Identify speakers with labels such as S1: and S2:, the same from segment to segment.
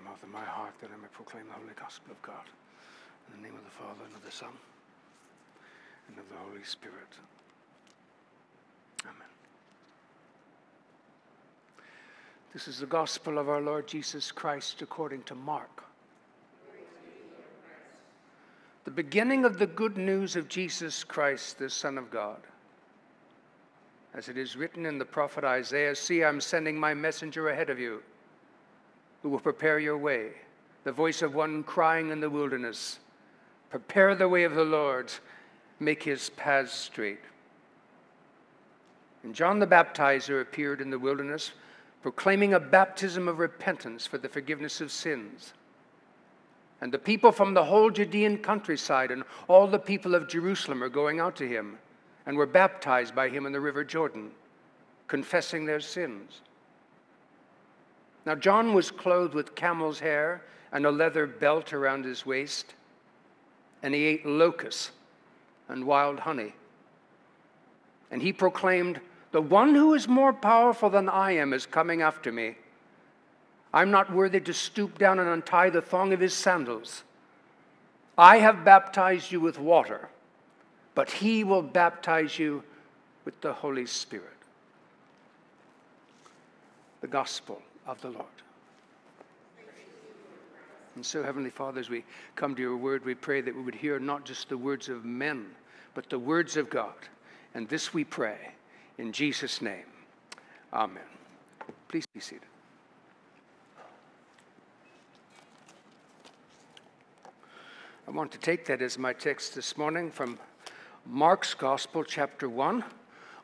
S1: mouth and my heart that I may proclaim the holy gospel of God. In the name of the Father, and of the Son, and of the Holy Spirit. Amen. This is the gospel of our Lord Jesus Christ according to Mark. The beginning of the good news of Jesus Christ, the Son of God. As it is written in the prophet Isaiah See, I'm sending my messenger ahead of you who will prepare your way. The voice of one crying in the wilderness Prepare the way of the Lord, make his paths straight. And John the Baptizer appeared in the wilderness, proclaiming a baptism of repentance for the forgiveness of sins. And the people from the whole Judean countryside and all the people of Jerusalem are going out to him and were baptized by him in the river Jordan, confessing their sins. Now, John was clothed with camel's hair and a leather belt around his waist, and he ate locusts and wild honey. And he proclaimed, The one who is more powerful than I am is coming after me. I'm not worthy to stoop down and untie the thong of his sandals. I have baptized you with water, but he will baptize you with the Holy Spirit. The gospel of the Lord. And so, Heavenly Father, as we come to your word, we pray that we would hear not just the words of men, but the words of God. And this we pray in Jesus' name. Amen. Please be seated. I want to take that as my text this morning from Mark's Gospel, chapter 1.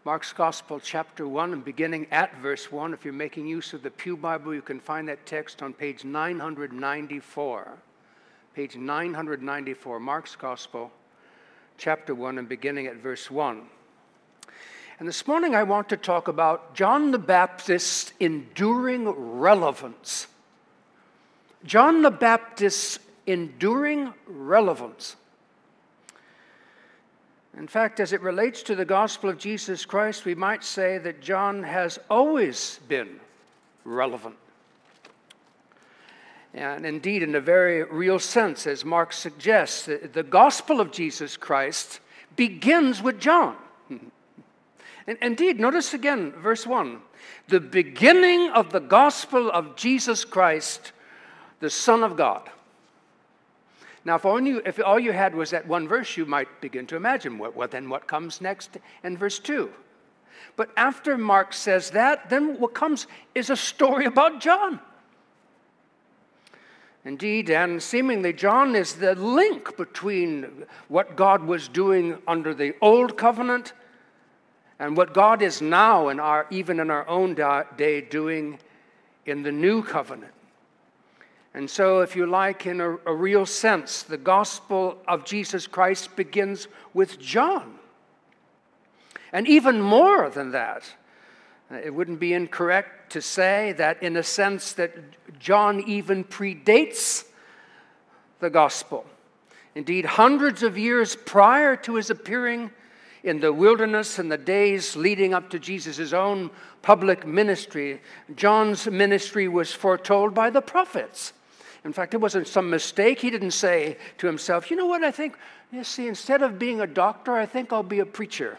S1: Mark's Gospel, chapter 1, and beginning at verse 1. If you're making use of the Pew Bible, you can find that text on page 994. Page 994, Mark's Gospel, chapter 1, and beginning at verse 1. And this morning I want to talk about John the Baptist's enduring relevance. John the Baptist's enduring relevance. In fact, as it relates to the gospel of Jesus Christ, we might say that John has always been relevant. And indeed, in a very real sense, as Mark suggests, the gospel of Jesus Christ begins with John. And indeed, notice again, verse 1 the beginning of the gospel of Jesus Christ, the Son of God. Now, if you, if all you had was that one verse, you might begin to imagine what, what then what comes next in verse 2. But after Mark says that, then what comes is a story about John. Indeed, and seemingly, John is the link between what God was doing under the old covenant and what God is now, in our, even in our own day, doing in the new covenant. And so, if you like, in a, a, real sense, the gospel of Jesus Christ begins with John. And even more than that, it wouldn't be incorrect to say that, in a sense, that John even predates the gospel. Indeed, hundreds of years prior to his appearing in the wilderness and the days leading up to Jesus' own public ministry, John's ministry was foretold by the prophets. In fact, it wasn't some mistake. He didn't say to himself, you know what, I think, you see, instead of being a doctor, I think I'll be a preacher.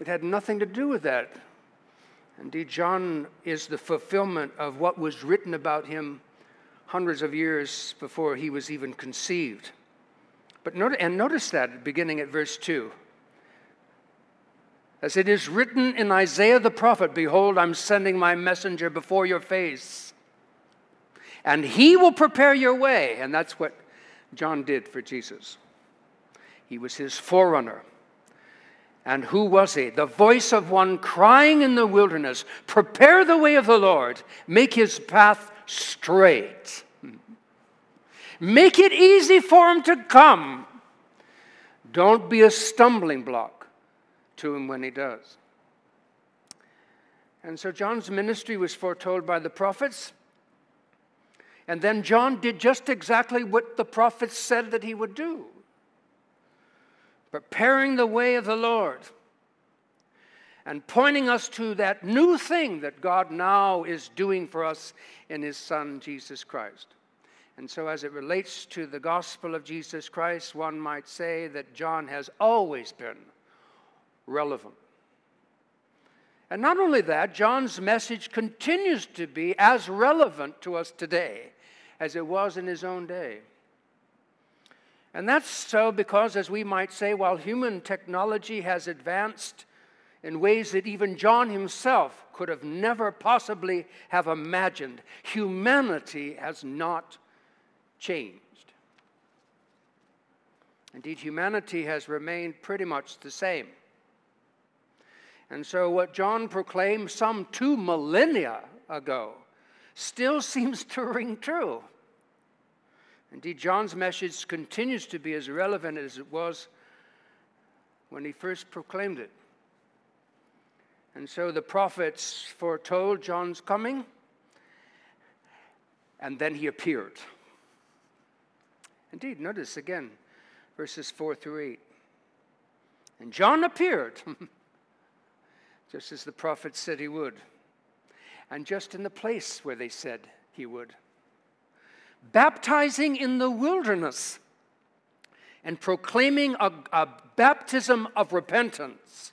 S1: It had nothing to do with that. Indeed, John is the fulfillment of what was written about him hundreds of years before he was even conceived. But notice, and notice that beginning at verse 2. As it is written in Isaiah the prophet, Behold, I'm sending my messenger before your face and he will prepare your way. And that's what John did for Jesus. He was his forerunner. And who was he? The voice of one crying in the wilderness Prepare the way of the Lord, make his path straight. Make it easy for him to come. Don't be a stumbling block to him when he does. And so John's ministry was foretold by the prophets. And then John did just exactly what the prophets said that he would do preparing the way of the Lord. and pointing us to that new thing that God now is doing for us in His Son, Jesus Christ. And so, as it relates to the gospel of Jesus Christ, one might say that John has always been relevant. And not only that, John's message continues to be as relevant to us today as it was in his own day. And that's so because, as we might say, while human technology has advanced in ways that even John himself could have never possibly have imagined, humanity has not changed. Indeed, humanity has remained pretty much the same. And so, what John proclaimed some two millennia ago still seems to ring true. Indeed, John's message continues to be as relevant as it was when he first proclaimed it. And so the prophets foretold John's coming, and then he appeared. Indeed, notice again verses 4 through 8. And John appeared, just as the prophets said he would, and just in the place where they said he would, baptizing in the wilderness and proclaiming a, a baptism of repentance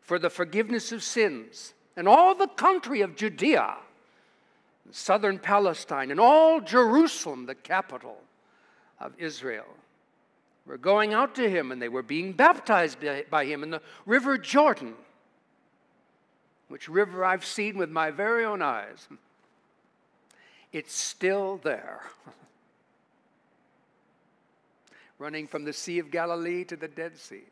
S1: for the forgiveness of sins, and all the country of Judea, southern Palestine, and all Jerusalem, the capital of Israel were going out to him and they were being baptized by him in the river Jordan, which river I've seen with my very own eyes. It's still there, running from the Sea of Galilee to the Dead Sea.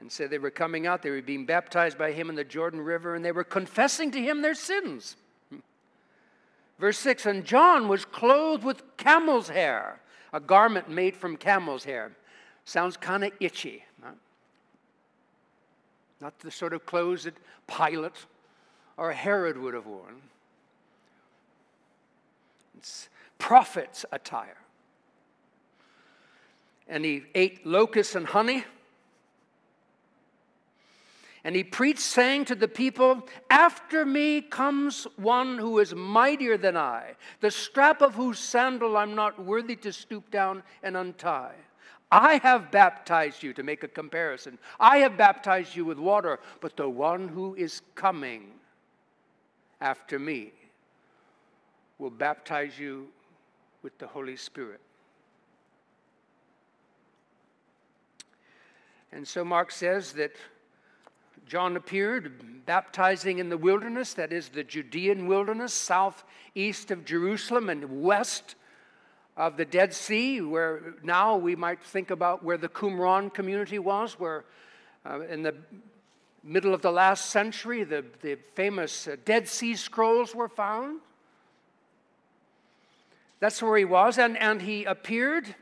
S1: And so they were coming out, they were being baptized by him in the Jordan River, and they were confessing to him their sins. Verse 6 And John was clothed with camel's hair, a garment made from camel's hair. Sounds kind of itchy. Not the sort of clothes that Pilate or Herod would have worn. It's prophet's attire. And he ate locusts and honey. And he preached, saying to the people, After me comes one who is mightier than I, the strap of whose sandal I'm not worthy to stoop down and untie. I have baptized you, to make a comparison. I have baptized you with water, but the one who is coming after me will baptize you with the Holy Spirit. And so Mark says that John appeared baptizing in the wilderness, that is the Judean wilderness, southeast of Jerusalem and west of the Dead Sea, where now we might think about where the Qumran community was, where uh, in the middle of the last century the, the famous uh, Dead Sea Scrolls were found. That's where he was, and, and he appeared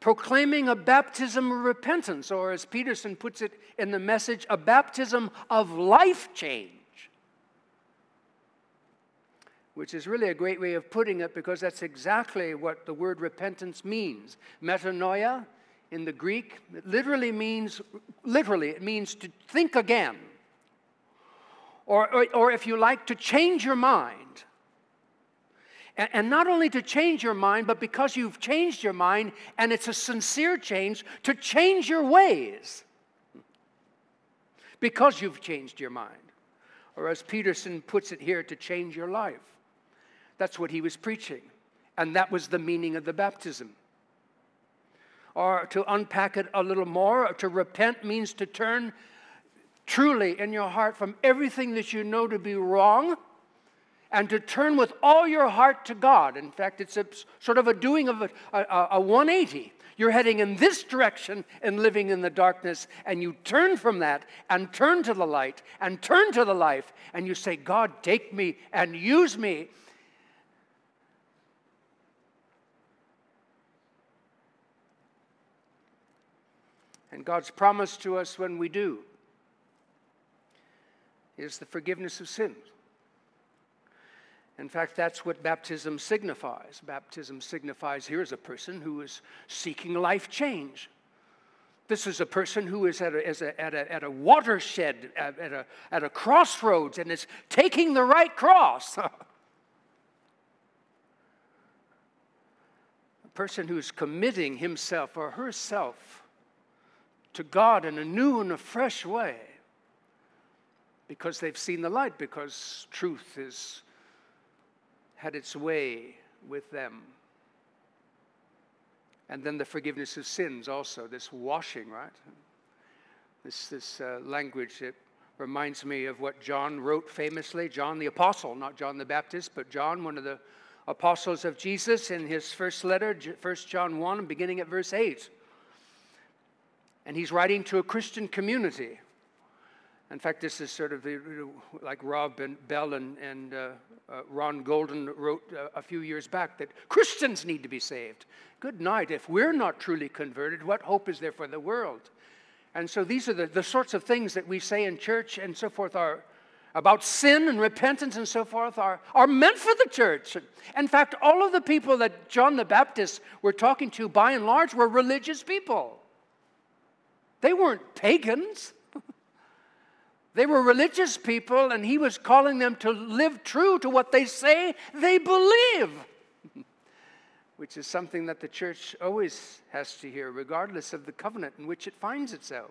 S1: proclaiming a baptism of repentance, or as Peterson puts it in the message, a baptism of life change. Which is really a great way of putting it because that's exactly what the word repentance means. Metanoia in the Greek it literally means, literally, it means to think again. Or, or, or if you like, to change your mind and not only to change your mind, but because you've changed your mind and it's a sincere change, to change your ways. Because you've changed your mind. Or as Peterson puts it here, to change your life. That's what he was preaching. And that was the meaning of the baptism. Or to unpack it a little more, to repent means to turn truly in your heart from everything that you know to be wrong and to turn with all your heart to God. In fact, it's a sort of a doing of a, a, a 180. You're heading in this direction and living in the darkness, and you turn from that and turn to the light and turn to the life, and you say, God, take me and use me. And God's promise to us when we do is the forgiveness of sins. In fact, that's what baptism signifies. Baptism signifies here's a person who is seeking life change. This is a person who is at a, is a, at a, at a watershed, at a, at a crossroads, and is taking the right cross. a person who is committing himself or herself to God in a new and a fresh way because they've seen the light, because truth has had its way with them. And then the forgiveness of sins, also, this washing, right? This, this uh, language that reminds me of what John wrote famously. John the Apostle, not John the Baptist, but John, one of the apostles of Jesus, in his first letter, 1 John 1, beginning at verse 8. And he's writing to a Christian community. In fact, this is sort of like Rob and Bell and, and uh, uh, Ron Golden wrote uh, a few years back that Christians need to be saved. Good night. If we're not truly converted, what hope is there for the world? And so these are the, the sorts of things that we say in church and so forth are about sin and repentance and so forth are, are meant for the church. In fact, all of the people that John the Baptist were talking to, by and large, were religious people. They weren't pagans. They were religious people, and he was calling them to live true to what they say they believe, which is something that the church always has to hear, regardless of the covenant in which it finds itself.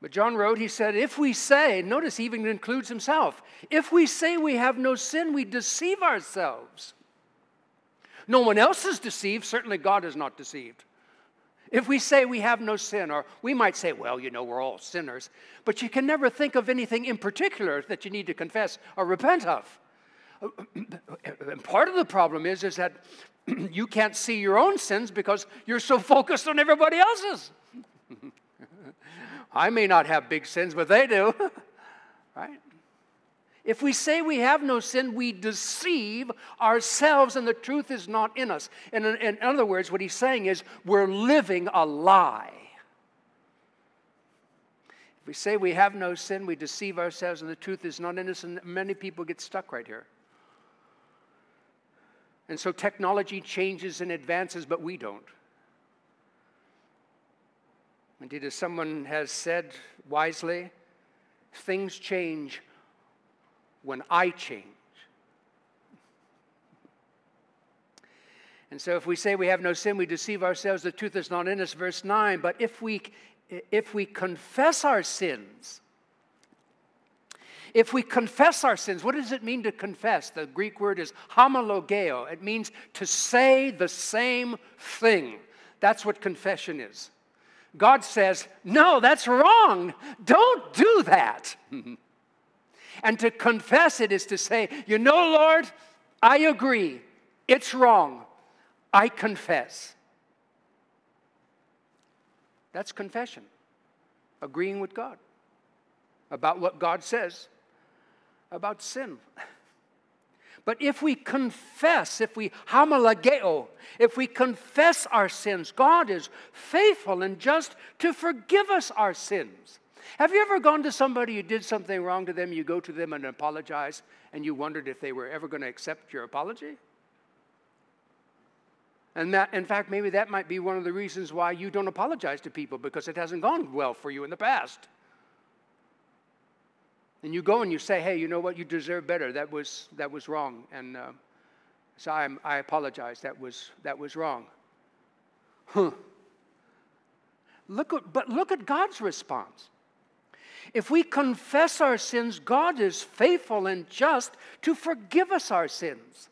S1: But John wrote, he said, if we say, notice he even includes himself, if we say we have no sin, we deceive ourselves. No one else is deceived, certainly God is not deceived. If we say we have no sin, or we might say, well, you know, we're all sinners, but you can never think of anything in particular that you need to confess or repent of. And part of the problem is, is that you can't see your own sins because you're so focused on everybody else's. I may not have big sins, but they do, right? If we say we have no sin, we deceive ourselves and the truth is not in us. And in, in, other words, what he's saying is we're living a lie. If we say we have no sin, we deceive ourselves and the truth is not in us. And many people get stuck right here. And so technology changes and advances, but we don't. Indeed, as someone has said wisely, things change when I change. And so if we say we have no sin, we deceive ourselves, the truth is not in us, verse 9. But if we, if we confess our sins, if we confess our sins, what does it mean to confess? The Greek word is homologeo. It means to say the same thing. That's what confession is. God says, No, that's wrong. Don't do that. And to confess it is to say, You know, Lord, I agree. It's wrong. I confess. That's confession, agreeing with God about what God says about sin. But if we confess, if we homologeo, if we confess our sins, God is faithful and just to forgive us our sins have you ever gone to somebody who did something wrong to them, you go to them and apologize, and you wondered if they were ever going to accept your apology? And that, in fact, maybe that might be one of the reasons why you don't apologize to people because it hasn't gone well for you in the past. And you go and you say, hey, you know what? You deserve better. That was, that was wrong. And uh, so I'm, I apologize. That was, that was wrong. Huh. Look at, but look at God's response. If we confess our sins, God is faithful and just to forgive us our sins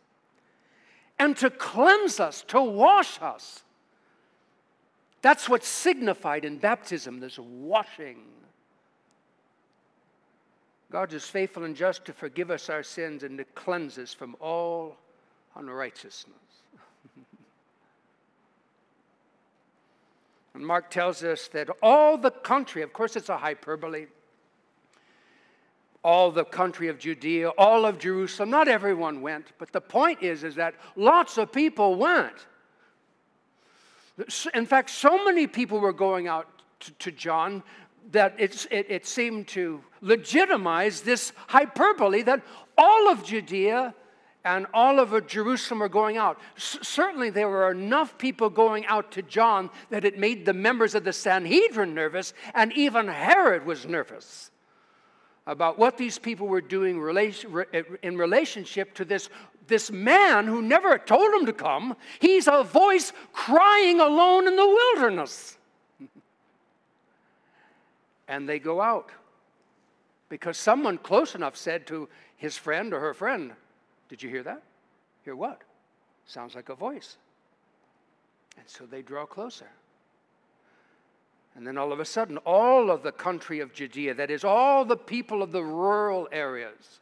S1: and to cleanse us, to wash us. That's what's signified in baptism, this washing. God is faithful and just to forgive us our sins and to cleanse us from all unrighteousness. and Mark tells us that all the country, of course, it's a hyperbole all the country of Judea, all of Jerusalem. Not everyone went, but the point is, is that lots of people went. In fact, so many people were going out to, to John that it, it seemed to legitimize this hyperbole that all of Judea and all of Jerusalem were going out. S- certainly, there were enough people going out to John that it made the members of the Sanhedrin nervous, and even Herod was nervous about what these people were doing eh, in relationship to this, this man who never told him to come. He's a voice crying alone in the wilderness. and they go out because someone close enough said to his friend or her friend, did you hear that? Hear what? Sounds like a voice. And so they draw closer. And then all of a sudden, all of the country of Judea, that is, all the people of the rural areas,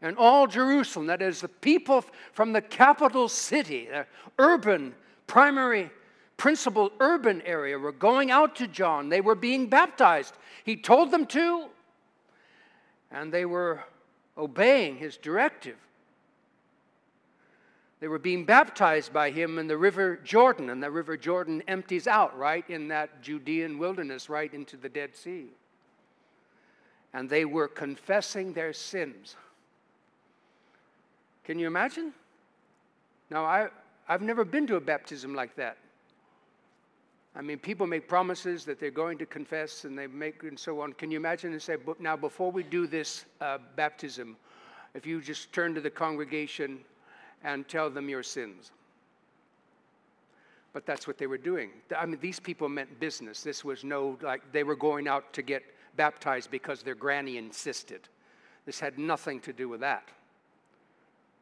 S1: and all Jerusalem, that is, the people from the capital city, the urban, primary, principal urban area, were going out to John. They were being baptized. He told them to, and they were obeying his directive. They were being baptized by him in the river Jordan, and the river Jordan empties out right in that Judean wilderness, right into the Dead Sea. And they were confessing their sins. Can you imagine? Now, I, I've never been to a baptism like that. I mean, people make promises that they're going to confess and they make and so on. Can you imagine and say, but now before we do this uh, baptism, if you just turn to the congregation and tell them your sins? But that's what they were doing. I mean, these people meant business. This was no, like, they were going out to get baptized because their granny insisted. This had nothing to do with that.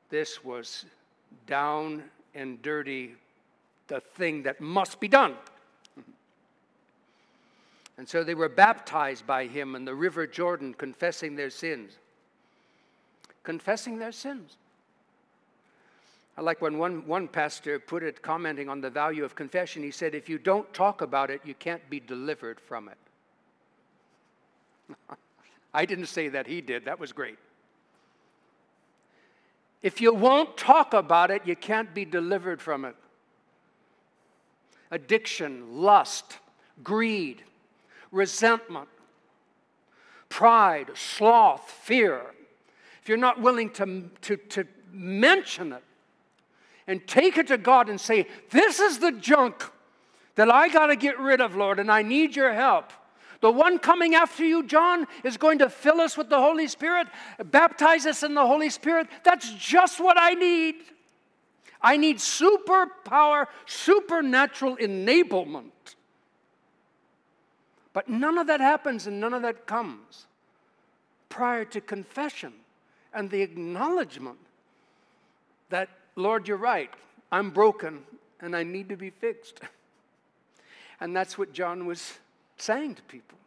S1: This was down and dirty, the thing that must be done. And so they were baptized by him in the river Jordan, confessing their sins. Confessing their sins. I like when one, one pastor put it, commenting on the value of confession, he said, If you don't talk about it, you can't be delivered from it. I didn't say that, he did. That was great. If you won't talk about it, you can't be delivered from it. Addiction, lust, greed, resentment, pride, sloth, fear, if you're not willing to, to, to mention it and take it to God and say, This is the junk that I got to get rid of, Lord, and I need your help. The one coming after you, John, is going to fill us with the Holy Spirit, baptize us in the Holy Spirit. That's just what I need. I need superpower, supernatural enablement but none of that happens and none of that comes prior to confession and the acknowledgement that, Lord, you're right. I'm broken and I need to be fixed. And that's what John was saying to people.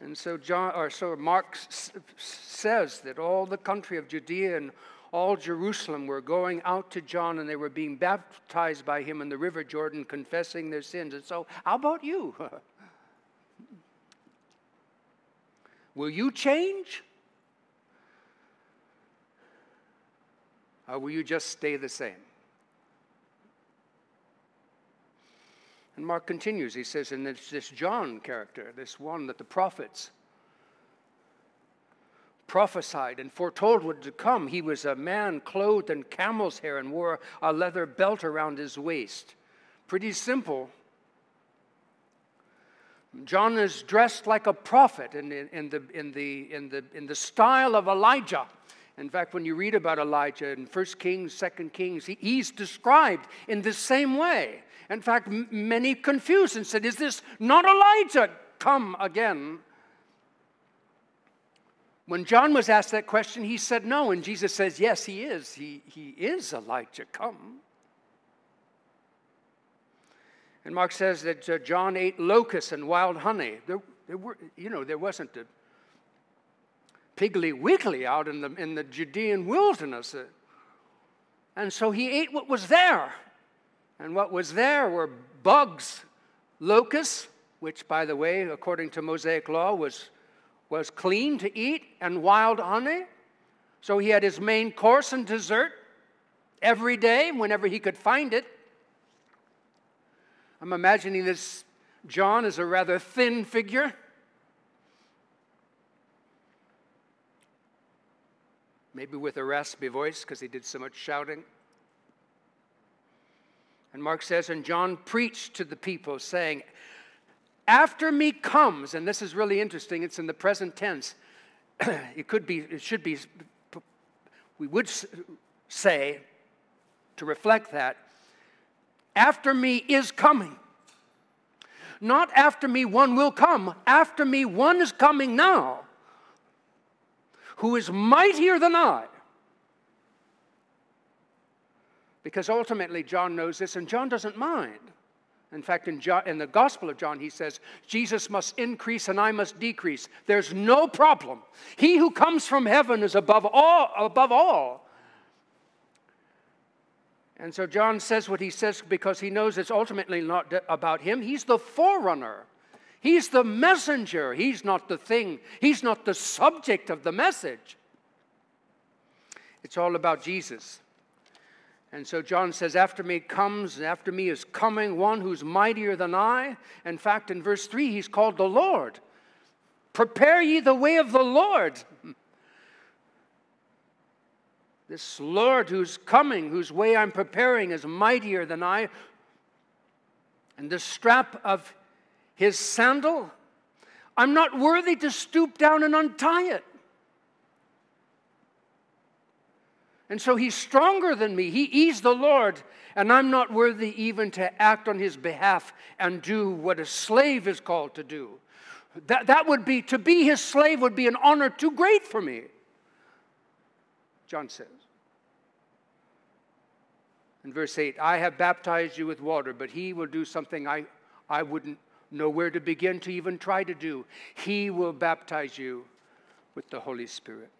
S1: And so John or so Mark s- says that all the country of Judea and all Jerusalem were going out to John and they were being baptized by him in the river Jordan, confessing their sins. And so, how about you? Will you change? Or will you just stay the same? And Mark continues. He says, and this, this John character, this one that the prophets prophesied and foretold would come. He was a man clothed in camel's hair and wore a leather belt around his waist. Pretty simple. John is dressed like a prophet in, in, the, in, the, in, the, in the style of Elijah. In fact, when you read about Elijah in 1 Kings, 2 Kings, he, he's described in the same way. In fact, m- many confused and said, Is this not Elijah come again? When John was asked that question, he said no. And Jesus says, Yes, he is. He, he is Elijah come. And Mark says that uh, John ate locusts and wild honey. There, there were, you know, there wasn't a piggly wiggly out in the, in the Judean wilderness. And so he ate what was there. And what was there were bugs, locusts, which, by the way, according to Mosaic law, was was clean to eat and wild honey. So he had his main course and dessert every day whenever he could find it. I'm imagining this John as a rather thin figure. Maybe with a raspy voice because he did so much shouting. And Mark says, and John preached to the people, saying, After me comes, and this is really interesting, it's in the present tense. it could be, it should be, we would say, to reflect that, after me is coming. Not after me one will come, after me one is coming now, who is mightier than I because ultimately John knows this, and John doesn't mind. In fact, in, John, in, the Gospel of John, he says, Jesus must increase and I must decrease. There's no problem. He who comes from heaven is above all, above all. And so John says what he says because he knows it's ultimately not about him. He's the forerunner, he's the messenger. He's not the thing, he's not the subject of the message. It's all about Jesus. And so John says, After me comes, after me is coming one who's mightier than I. In fact, in verse 3, he's called the Lord. Prepare ye the way of the Lord. This Lord who's coming, whose way I'm preparing, is mightier than I. And the strap of his sandal, I'm not worthy to stoop down and untie it. And so he's stronger than me. He, he's the Lord, and I'm not worthy even to act on his behalf and do what a slave is called to do. That, that would be, to be his slave would be an honor too great for me, John says. In verse 8, I have baptized you with water, but he will do something I, I wouldn't know where to begin to even try to do. He will baptize you with the Holy Spirit.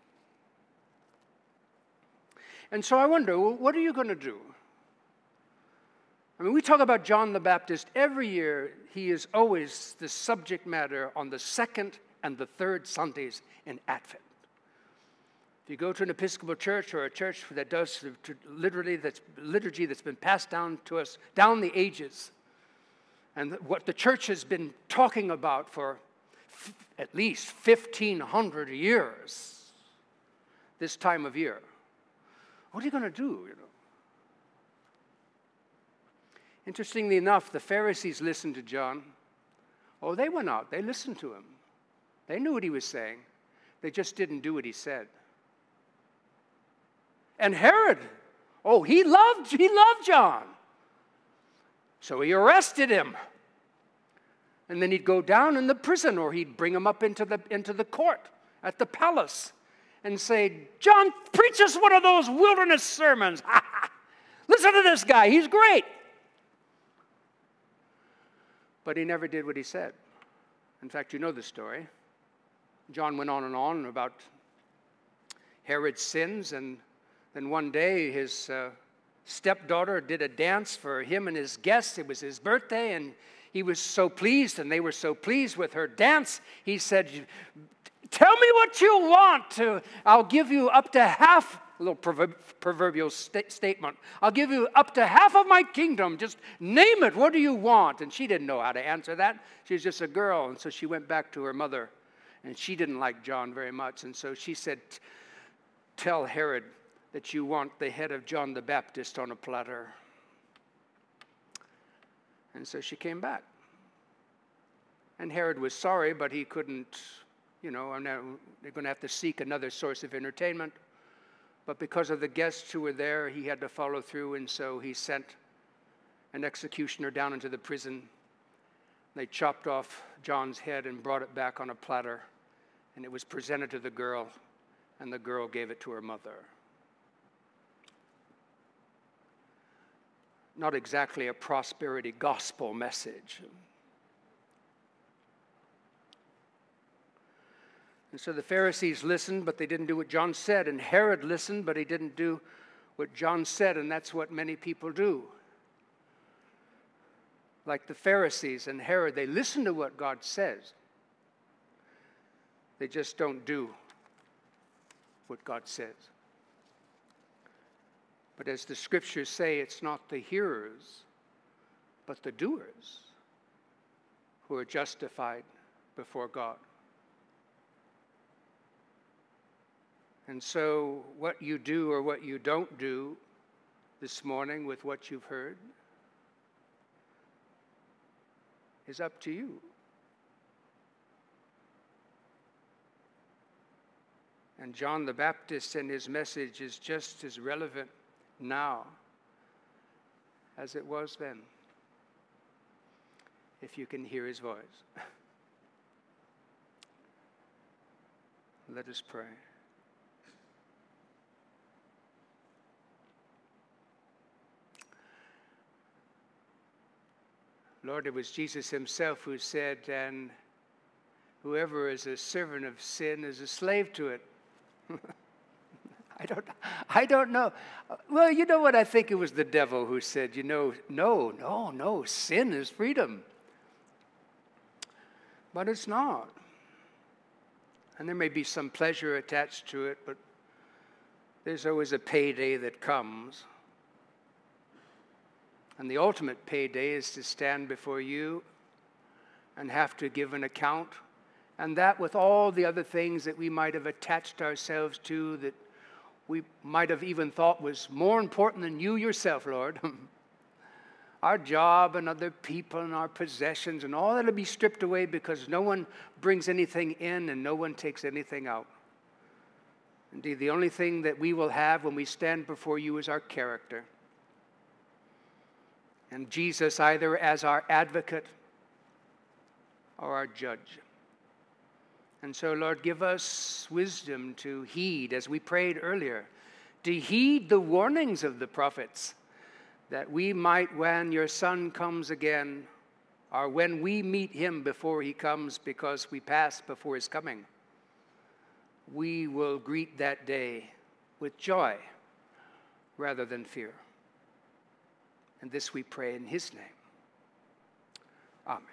S1: And so I wonder, well, what are you going to do? I mean, we talk about John the Baptist every year. He is always the subject matter on the second and the third Sundays in Advent. If you go to an Episcopal church or a church that does literally that's liturgy that's been passed down to us down the ages, and what the church has been talking about for f- at least 1,500 years, this time of year. What are you going to do? You know? Interestingly enough, the Pharisees listened to John. Oh, they went out, they listened to him. They knew what he was saying, they just didn't do what he said. And Herod, oh, he loved, he loved John. So he arrested him. And then he'd go down in the prison or he'd bring him up into the, into the court at the palace and say, John, preach us one of those wilderness sermons. Listen to this guy, he's great. But he never did what he said. In fact, you know the story. John went on and on about Herod's sins, and then one day his uh, stepdaughter did a dance for him and his guests. It was his birthday, and he was so pleased, and they were so pleased with her dance. He said, Tell me what you want to, I'll give you up to half, a little proverbial st- statement. I'll give you up to half of my kingdom. Just name it. What do you want? And she didn't know how to answer that. She was just a girl. And so she went back to her mother. And she didn't like John very much. And so she said, Tell Herod that you want the head of John the Baptist on a platter. And so she came back. And Herod was sorry, but he couldn't you know, and they're going to have to seek another source of entertainment. But because of the guests who were there, he had to follow through, and so he sent an executioner down into the prison. They chopped off John's head and brought it back on a platter, and it was presented to the girl, and the girl gave it to her mother. Not exactly a prosperity gospel message. And so the Pharisees listened, but they didn't do what John said. And Herod listened, but he didn't do what John said. And that's what many people do. Like the Pharisees and Herod, they listen to what God says, they just don't do what God says. But as the scriptures say, it's not the hearers, but the doers who are justified before God. And so, what you do or what you don't do this morning with what you've heard is up to you. And John the Baptist and his message is just as relevant now as it was then, if you can hear his voice. Let us pray. Lord, it was Jesus himself who said, and whoever is a servant of sin is a slave to it. I don't, I don't know. Well, you know what? I think it was the devil who said, you know, no, no, no, sin is freedom. But it's not. And there may be some pleasure attached to it, but there's always a payday that comes. And the ultimate payday is to stand before you and have to give an account. And that, with all the other things that we might have attached ourselves to, that we might have even thought was more important than you yourself, Lord. our job and other people and our possessions and all that'll be stripped away because no one brings anything in and no one takes anything out. Indeed, the only thing that we will have when we stand before you is our character and Jesus either as our advocate or our judge. And so, Lord, give us wisdom to heed, as we prayed earlier, to heed the warnings of the prophets, that we might, when your Son comes again, or when we meet him before he comes, because we pass before his coming, we will greet that day with joy rather than fear. And this we pray in his name. Amen.